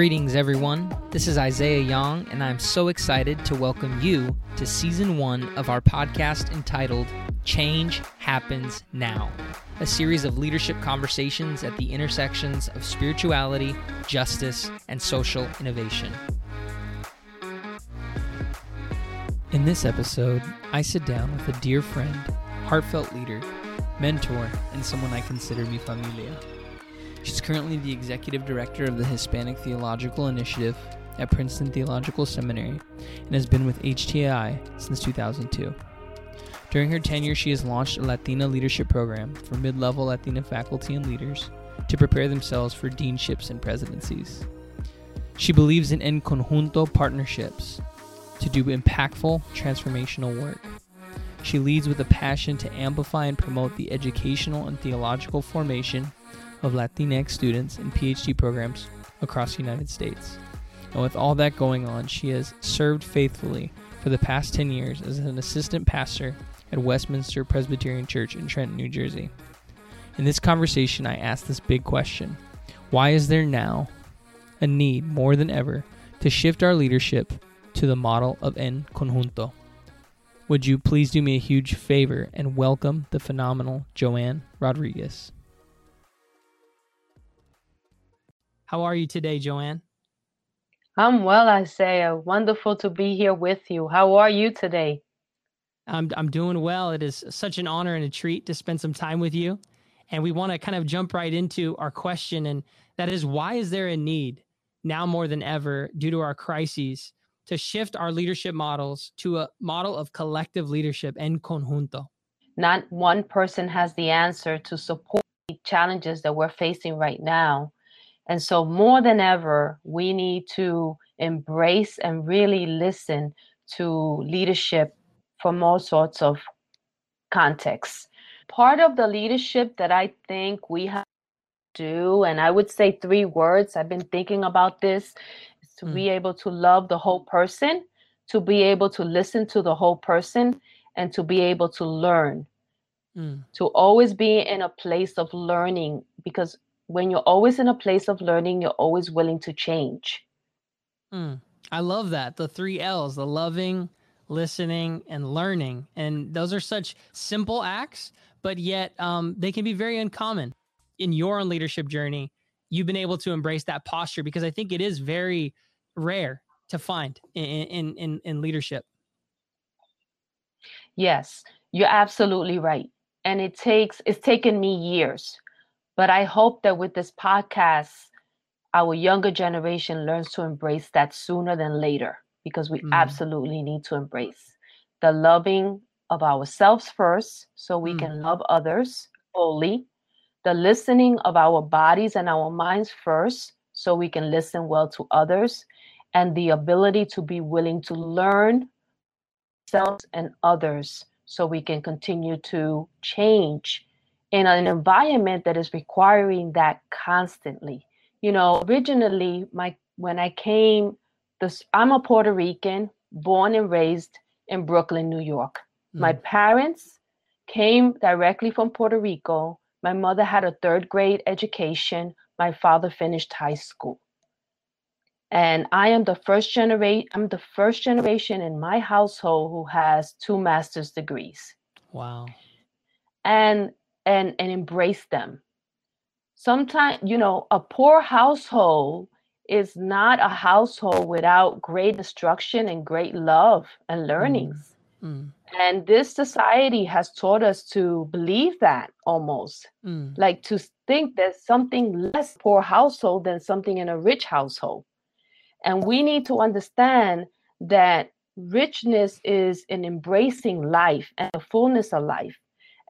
Greetings, everyone. This is Isaiah Young, and I'm so excited to welcome you to season one of our podcast entitled Change Happens Now, a series of leadership conversations at the intersections of spirituality, justice, and social innovation. In this episode, I sit down with a dear friend, heartfelt leader, mentor, and someone I consider mi familia. She's currently the executive director of the Hispanic Theological Initiative at Princeton Theological Seminary and has been with HTI since 2002. During her tenure, she has launched a Latina leadership program for mid level Latina faculty and leaders to prepare themselves for deanships and presidencies. She believes in en conjunto partnerships to do impactful, transformational work. She leads with a passion to amplify and promote the educational and theological formation of Latinx students in PhD programs across the United States. And with all that going on, she has served faithfully for the past 10 years as an assistant pastor at Westminster Presbyterian Church in Trenton, New Jersey. In this conversation, I asked this big question Why is there now a need more than ever to shift our leadership to the model of en conjunto? Would you please do me a huge favor and welcome the phenomenal Joanne Rodriguez? How are you today, Joanne? I'm well, Isaiah. Uh, wonderful to be here with you. How are you today? I'm I'm doing well. It is such an honor and a treat to spend some time with you. And we want to kind of jump right into our question and that is why is there a need now more than ever due to our crises to shift our leadership models to a model of collective leadership en conjunto? Not one person has the answer to support the challenges that we're facing right now. And so, more than ever, we need to embrace and really listen to leadership from all sorts of contexts. Part of the leadership that I think we have to do, and I would say three words, I've been thinking about this, is to mm. be able to love the whole person, to be able to listen to the whole person, and to be able to learn. Mm. To always be in a place of learning because when you're always in a place of learning, you're always willing to change. Mm, I love that. The three L's the loving, listening, and learning. And those are such simple acts, but yet um, they can be very uncommon. In your own leadership journey, you've been able to embrace that posture because I think it is very rare to find in, in, in, in leadership. Yes, you're absolutely right. And it takes, it's taken me years but I hope that with this podcast, our younger generation learns to embrace that sooner than later because we mm. absolutely need to embrace the loving of ourselves first so we mm. can love others fully, the listening of our bodies and our minds first so we can listen well to others, and the ability to be willing to learn ourselves and others so we can continue to change in an environment that is requiring that constantly. You know, originally, my when I came, this I'm a Puerto Rican, born and raised in Brooklyn, New York. Mm. My parents came directly from Puerto Rico. My mother had a third grade education. My father finished high school. And I am the first generation I'm the first generation in my household who has two master's degrees. Wow. And and and embrace them sometimes you know a poor household is not a household without great instruction and great love and learnings mm. Mm. and this society has taught us to believe that almost mm. like to think there's something less poor household than something in a rich household and we need to understand that richness is in embracing life and the fullness of life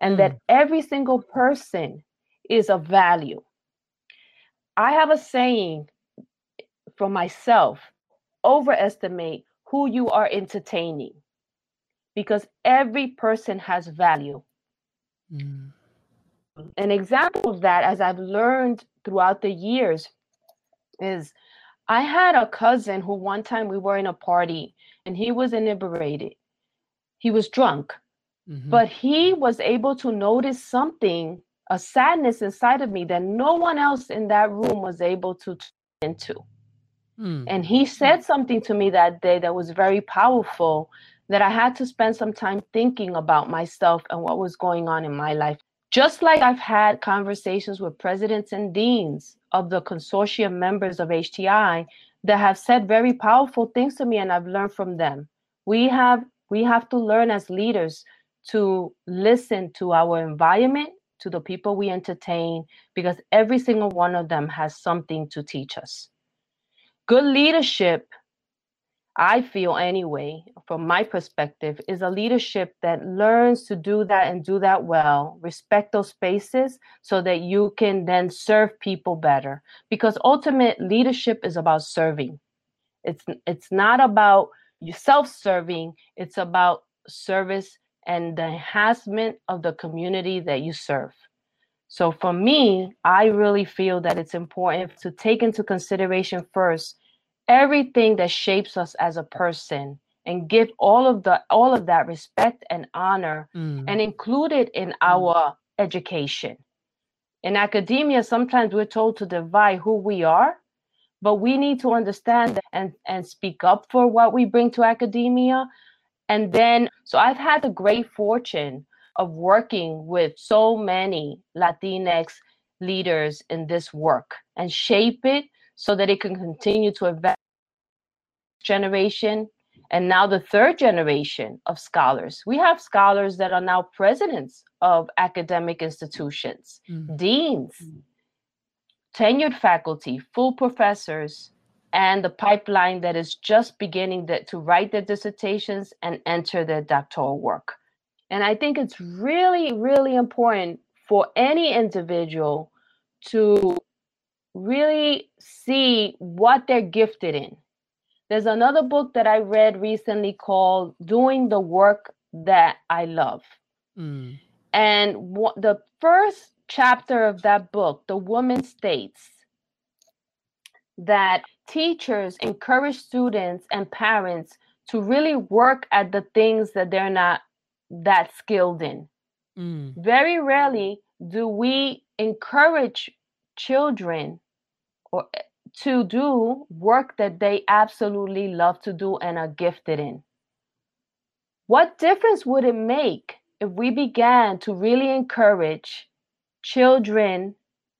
and mm. that every single person is of value. I have a saying for myself overestimate who you are entertaining because every person has value. Mm. An example of that, as I've learned throughout the years, is I had a cousin who one time we were in a party and he was inebriated. He was drunk Mm-hmm. But he was able to notice something, a sadness inside of me that no one else in that room was able to into. Mm. And he said something to me that day that was very powerful that I had to spend some time thinking about myself and what was going on in my life. Just like I've had conversations with presidents and deans of the consortium members of HTI that have said very powerful things to me and I've learned from them. We have we have to learn as leaders to listen to our environment, to the people we entertain because every single one of them has something to teach us. Good leadership I feel anyway, from my perspective, is a leadership that learns to do that and do that well, respect those spaces so that you can then serve people better. Because ultimate leadership is about serving. It's it's not about self-serving, it's about service and the enhancement of the community that you serve. So for me, I really feel that it's important to take into consideration first everything that shapes us as a person and give all of the all of that respect and honor mm. and include it in mm. our education in academia sometimes we're told to divide who we are but we need to understand and and speak up for what we bring to academia and then so i've had the great fortune of working with so many latinx leaders in this work and shape it so that it can continue to advance generation and now the third generation of scholars. We have scholars that are now presidents of academic institutions, mm. deans, mm. tenured faculty, full professors, and the pipeline that is just beginning that, to write their dissertations and enter their doctoral work. And I think it's really, really important for any individual to really see what they're gifted in. There's another book that I read recently called Doing the Work That I Love. Mm. And w- the first chapter of that book, the woman states that teachers encourage students and parents to really work at the things that they're not that skilled in. Mm. Very rarely do we encourage children or eh, to do work that they absolutely love to do and are gifted in. What difference would it make if we began to really encourage children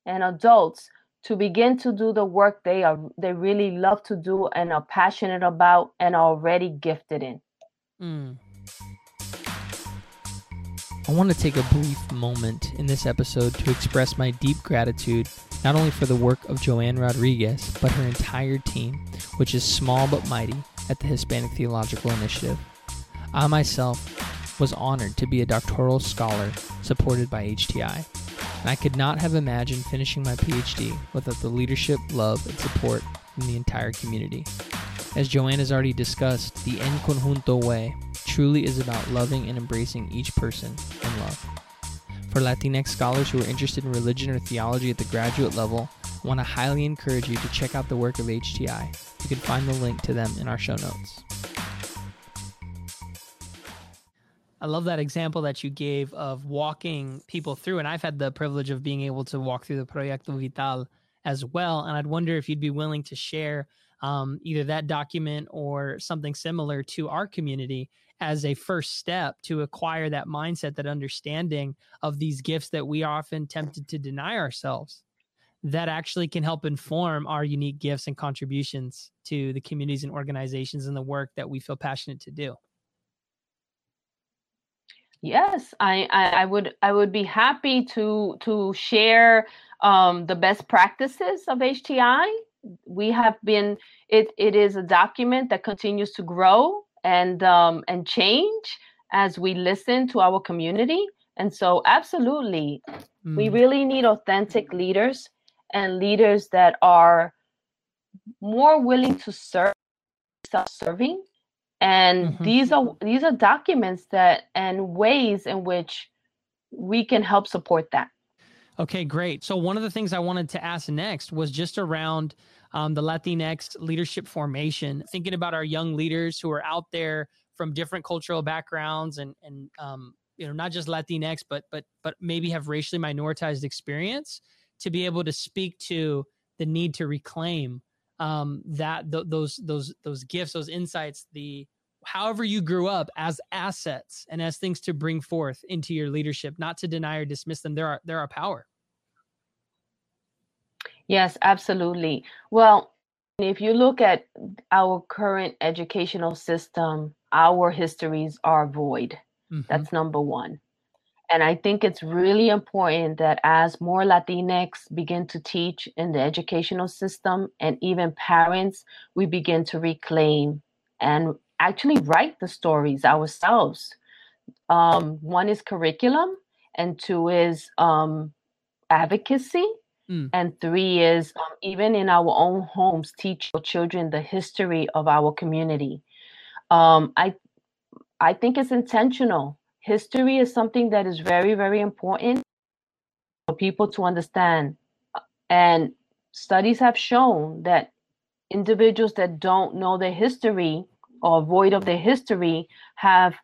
and adults to begin to do the work they are they really love to do and are passionate about and are already gifted in? Mm. I want to take a brief moment in this episode to express my deep gratitude not only for the work of Joanne Rodriguez, but her entire team, which is small but mighty at the Hispanic Theological Initiative. I myself was honored to be a doctoral scholar supported by HTI, I could not have imagined finishing my PhD without the leadership, love, and support from the entire community. As Joanne has already discussed, the En Conjunto way truly is about loving and embracing each person in love. For Latinx scholars who are interested in religion or theology at the graduate level, I want to highly encourage you to check out the work of HTI. You can find the link to them in our show notes. I love that example that you gave of walking people through. And I've had the privilege of being able to walk through the Proyecto Vital as well. And I'd wonder if you'd be willing to share um, either that document or something similar to our community as a first step to acquire that mindset, that understanding of these gifts that we are often tempted to deny ourselves that actually can help inform our unique gifts and contributions to the communities and organizations and the work that we feel passionate to do. Yes, I, I, I would I would be happy to to share um, the best practices of HTI. We have been it it is a document that continues to grow and um, and change as we listen to our community. And so, absolutely, mm. we really need authentic leaders and leaders that are more willing to serve, self-serving. And mm-hmm. these are these are documents that and ways in which we can help support that. Okay, great. So one of the things I wanted to ask next was just around um, the Latinx leadership formation, thinking about our young leaders who are out there from different cultural backgrounds and and um, you know not just Latinx, but but but maybe have racially minoritized experience to be able to speak to the need to reclaim um, that th- those those those gifts, those insights, the however you grew up as assets and as things to bring forth into your leadership, not to deny or dismiss them. There are there are power. Yes, absolutely. Well, if you look at our current educational system, our histories are void. Mm-hmm. That's number one. And I think it's really important that as more Latinx begin to teach in the educational system and even parents, we begin to reclaim and actually write the stories ourselves. Um, one is curriculum, and two is um, advocacy, mm. and three is um, even in our own homes, teach children the history of our community. Um, I I think it's intentional history is something that is very, very important for people to understand. And studies have shown that individuals that don't know their history or void of their history have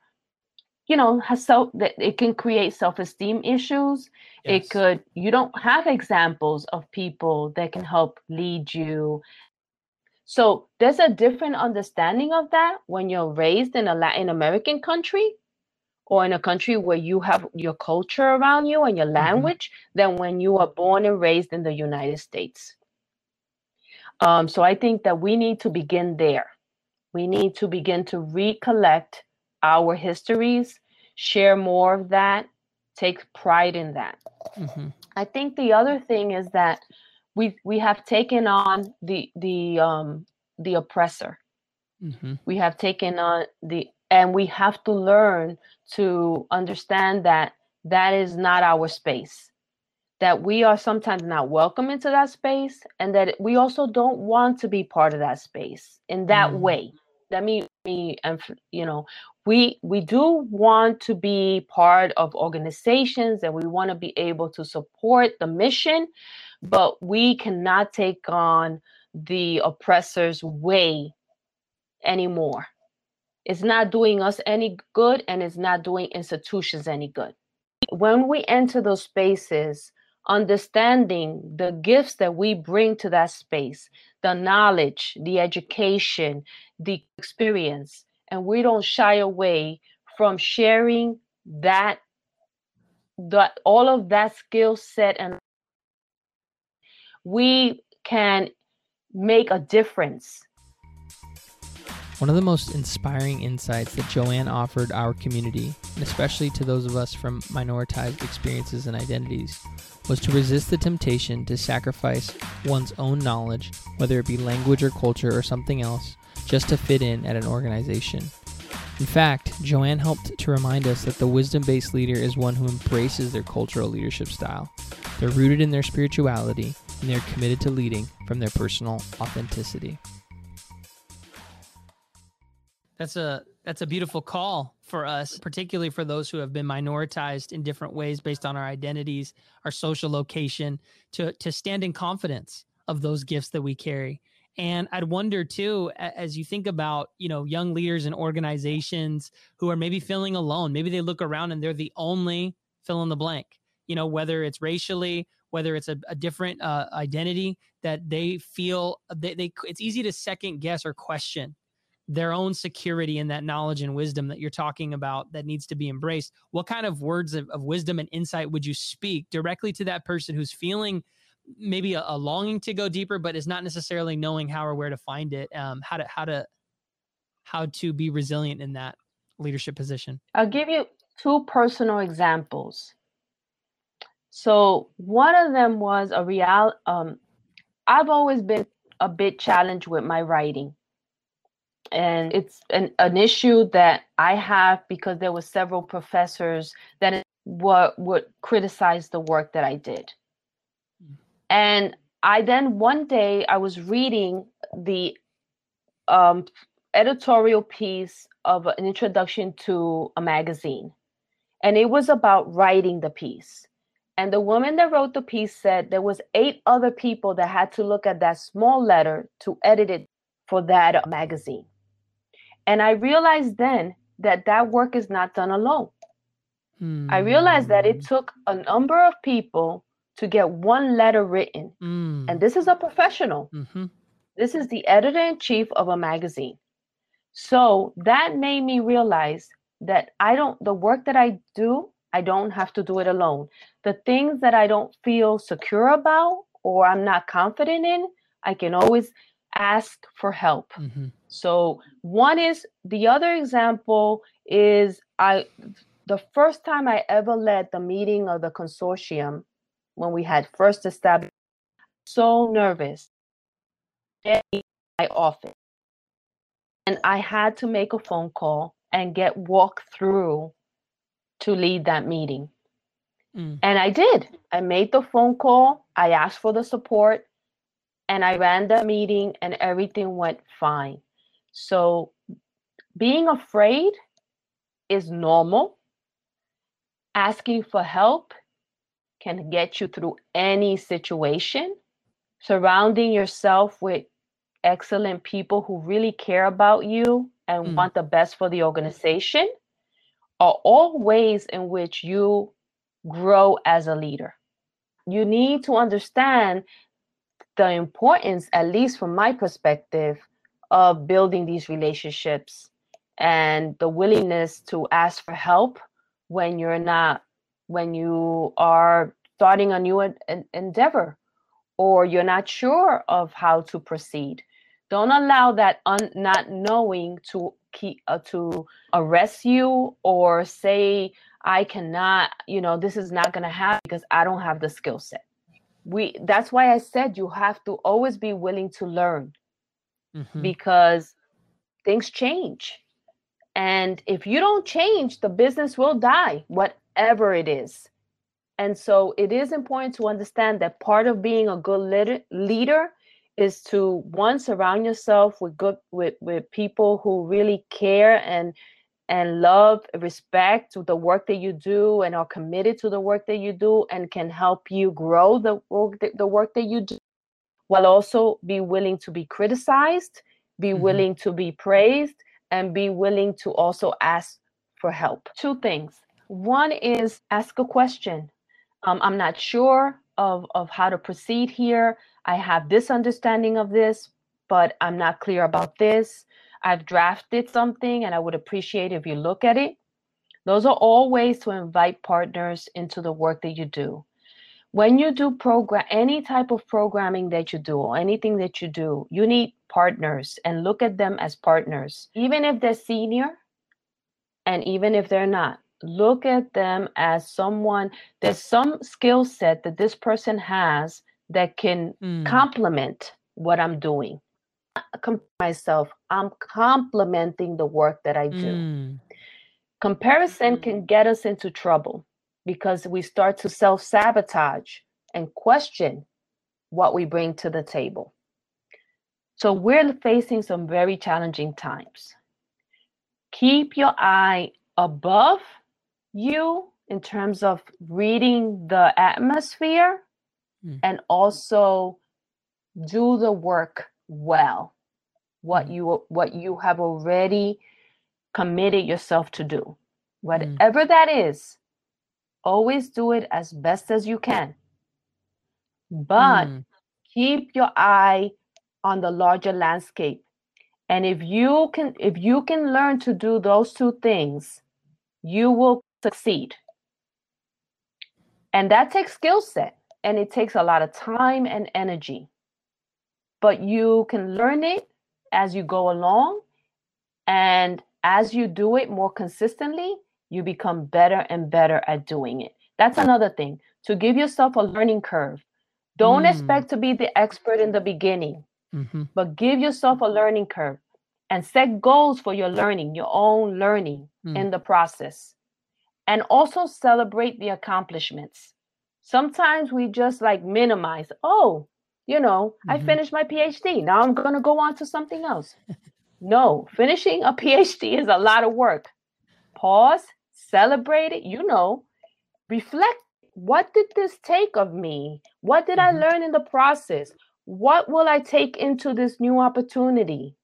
you know has self that it can create self-esteem issues yes. it could you don't have examples of people that can help lead you so there's a different understanding of that when you're raised in a latin american country or in a country where you have your culture around you and your mm-hmm. language mm-hmm. than when you are born and raised in the United States. Um, so I think that we need to begin there. We need to begin to recollect our histories, share more of that, take pride in that. Mm-hmm. I think the other thing is that we we have taken on the the um, the oppressor. Mm-hmm. We have taken on the and we have to learn to understand that that is not our space. That we are sometimes not welcome into that space and that we also don't want to be part of that space in that mm. way. That means me and you know we we do want to be part of organizations and we want to be able to support the mission but we cannot take on the oppressor's way anymore it's not doing us any good and it's not doing institutions any good. When we enter those spaces, understanding the gifts that we bring to that space, the knowledge, the education, the experience, and we don't shy away from sharing that that all of that skill set and we can make a difference one of the most inspiring insights that Joanne offered our community, and especially to those of us from minoritized experiences and identities, was to resist the temptation to sacrifice one's own knowledge, whether it be language or culture or something else, just to fit in at an organization. In fact, Joanne helped to remind us that the wisdom based leader is one who embraces their cultural leadership style. They're rooted in their spirituality and they're committed to leading from their personal authenticity. That's a that's a beautiful call for us, particularly for those who have been minoritized in different ways based on our identities, our social location, to to stand in confidence of those gifts that we carry. And I'd wonder too, as you think about, you know, young leaders and organizations who are maybe feeling alone, maybe they look around and they're the only fill in the blank, you know, whether it's racially, whether it's a, a different uh, identity that they feel they, they, it's easy to second guess or question their own security and that knowledge and wisdom that you're talking about that needs to be embraced what kind of words of, of wisdom and insight would you speak directly to that person who's feeling maybe a, a, longing to go deeper but is not necessarily knowing how or where to find it um, how to how to how to be resilient in that leadership position? I'll give you two personal examples. So one of them was a real um, i've always been a bit challenged with my writing and it's an, an issue that i have because there were several professors that what would criticize the work that i did. And i then one day i was reading the um, editorial piece of an introduction to a magazine. And it was about writing the piece. And the woman that wrote the piece said there was eight other people that had to look at that small letter to edit it for that magazine and I realized then that that work is not done alone. Mm. I realized that it hmm. took a number of people to get one letter written. Mm. And this is a professional. Mm-hmm. This is the editor in chief of a magazine. So that made me realize that I don't, the work that I do, I don't have to do it alone. The things that I don't feel secure about or I'm not confident in, I can always ask for help. Mm-hmm. So one is the other example is I the first time I ever led the meeting of the consortium when we had first established so nervous in my office and I had to make a phone call and get walked through to lead that meeting. Mm. And I did. I made the phone call, I asked for the support, and I ran the meeting, and everything went fine. So, being afraid is normal. Asking for help can get you through any situation. Surrounding yourself with excellent people who really care about you and mm. want the best for the organization are all ways in which you grow as a leader. You need to understand the importance, at least from my perspective, of building these relationships and the willingness to ask for help when you're not, when you are starting a new endeavor or you're not sure of how to proceed. Don't allow that un- not knowing to keep uh, to arrest you or say I cannot, you know, this is not going to happen because I don't have the skill set. We that's why I said you have to always be willing to learn mm-hmm. because things change. And if you don't change, the business will die, whatever it is. And so it is important to understand that part of being a good leader is to one surround yourself with good with with people who really care and and love respect the work that you do and are committed to the work that you do and can help you grow the work that, the work that you do while also be willing to be criticized be mm-hmm. willing to be praised and be willing to also ask for help two things one is ask a question um, i'm not sure of of how to proceed here I have this understanding of this, but I'm not clear about this. I've drafted something and I would appreciate if you look at it. Those are all ways to invite partners into the work that you do. When you do program any type of programming that you do or anything that you do, you need partners and look at them as partners. Even if they're senior and even if they're not, look at them as someone there's some skill set that this person has that can mm. complement what I'm doing. Myself, I'm complementing the work that I do. Mm. Comparison mm. can get us into trouble because we start to self sabotage and question what we bring to the table. So we're facing some very challenging times. Keep your eye above you in terms of reading the atmosphere mm. and also do the work well what mm. you what you have already committed yourself to do mm. whatever mm. that is always do it as best as you can but mm. keep your eye on the larger landscape and if you can if you can learn to do those two things you will succeed and that takes skill set and it takes a lot of time and energy. But you can learn it as you go along. And as you do it more consistently, you become better and better at doing it. That's another thing to give yourself a learning curve. Don't mm. expect to be the expert in the beginning, mm-hmm. but give yourself a learning curve and set goals for your learning, your own learning mm. in the process. And also celebrate the accomplishments sometimes we just like minimize oh you know mm-hmm. i finished my phd now i'm going to go on to something else. No finishing a phd is a lot of work. Pause celebrate it you know. Reflect what did this take of me? What did mm-hmm. i learn in the process? What will i take into this new opportunity?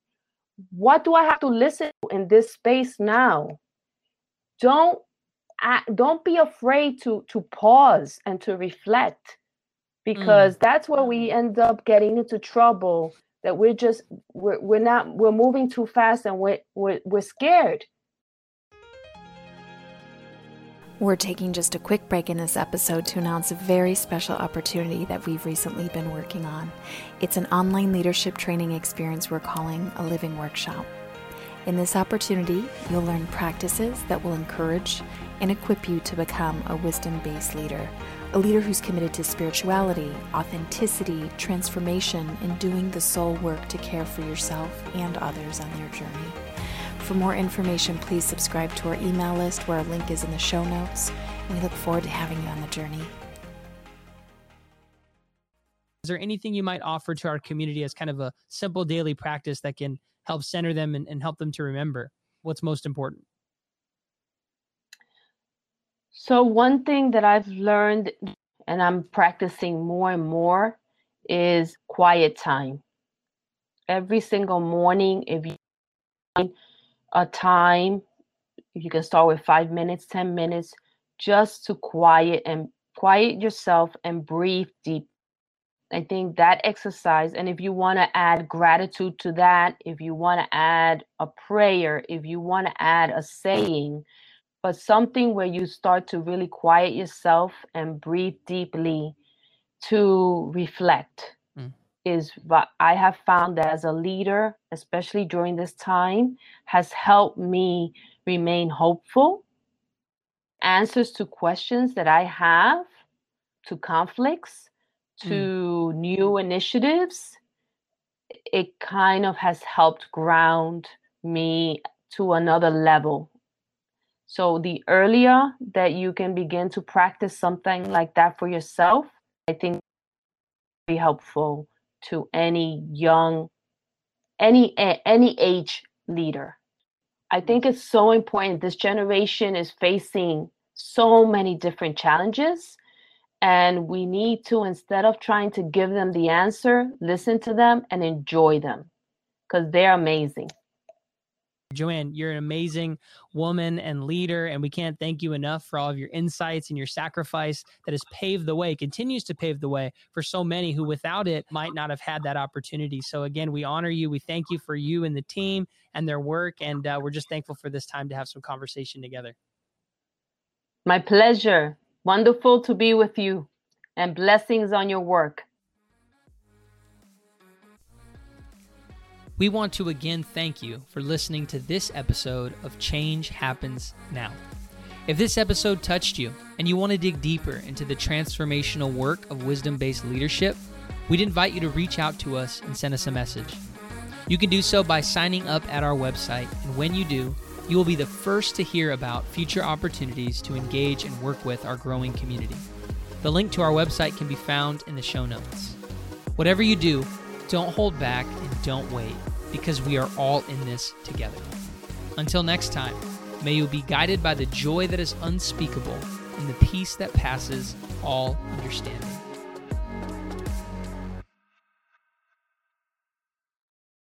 What do i have to listen to in this space now? Don't don't be afraid to to pause and to reflect. Because mm. that's where we end up getting into trouble that we're just we're, we're not we're moving too fast and we're, we're we're scared We're taking just a quick break in this episode to announce a very special opportunity that we've recently been working on. It's an online leadership training experience we're calling a living workshop. In this opportunity, you'll learn practices that will encourage and equip you to become a wisdom based leader, a leader who's committed to spirituality, authenticity, transformation, and doing the soul work to care for yourself and others on their journey. For more information, please subscribe to our email list where our link is in the show notes, we look forward to having you on the journey. Is there anything you might offer to our community as kind of a simple daily practice that can help center them and, and help them to remember what's most important? So, one thing that I've learned and I'm practicing more and more is quiet time. Every single morning, if you a time you can start with five minutes ten minutes just to quiet and quiet yourself and breathe deep i think that exercise and if you want to add gratitude to that if you want to add a prayer if you want to add a saying but something where you start to really quiet yourself and breathe deeply to reflect is what I have found that as a leader, especially during this time, has helped me remain hopeful. Answers to questions that I have, to conflicts, to mm. new initiatives, it kind of has helped ground me to another level. So, the earlier that you can begin to practice something like that for yourself, I think be helpful to any young any any age leader. I think it's so important. This generation is facing so many different challenges and we need to instead of trying to give them the answer listen to them and enjoy them because they're amazing Joanne, you're an amazing woman and leader, and we can't thank you enough for all of your insights and your sacrifice that has paved the way, continues to pave the way for so many who without it might not have had that opportunity. So, again, we honor you. We thank you for you and the team and their work, and uh, we're just thankful for this time to have some conversation together. My pleasure. Wonderful to be with you, and blessings on your work. We want to again thank you for listening to this episode of Change Happens Now. If this episode touched you and you want to dig deeper into the transformational work of wisdom based leadership, we'd invite you to reach out to us and send us a message. You can do so by signing up at our website, and when you do, you will be the first to hear about future opportunities to engage and work with our growing community. The link to our website can be found in the show notes. Whatever you do, don't hold back and don't wait because we are all in this together. Until next time, may you be guided by the joy that is unspeakable and the peace that passes all understanding.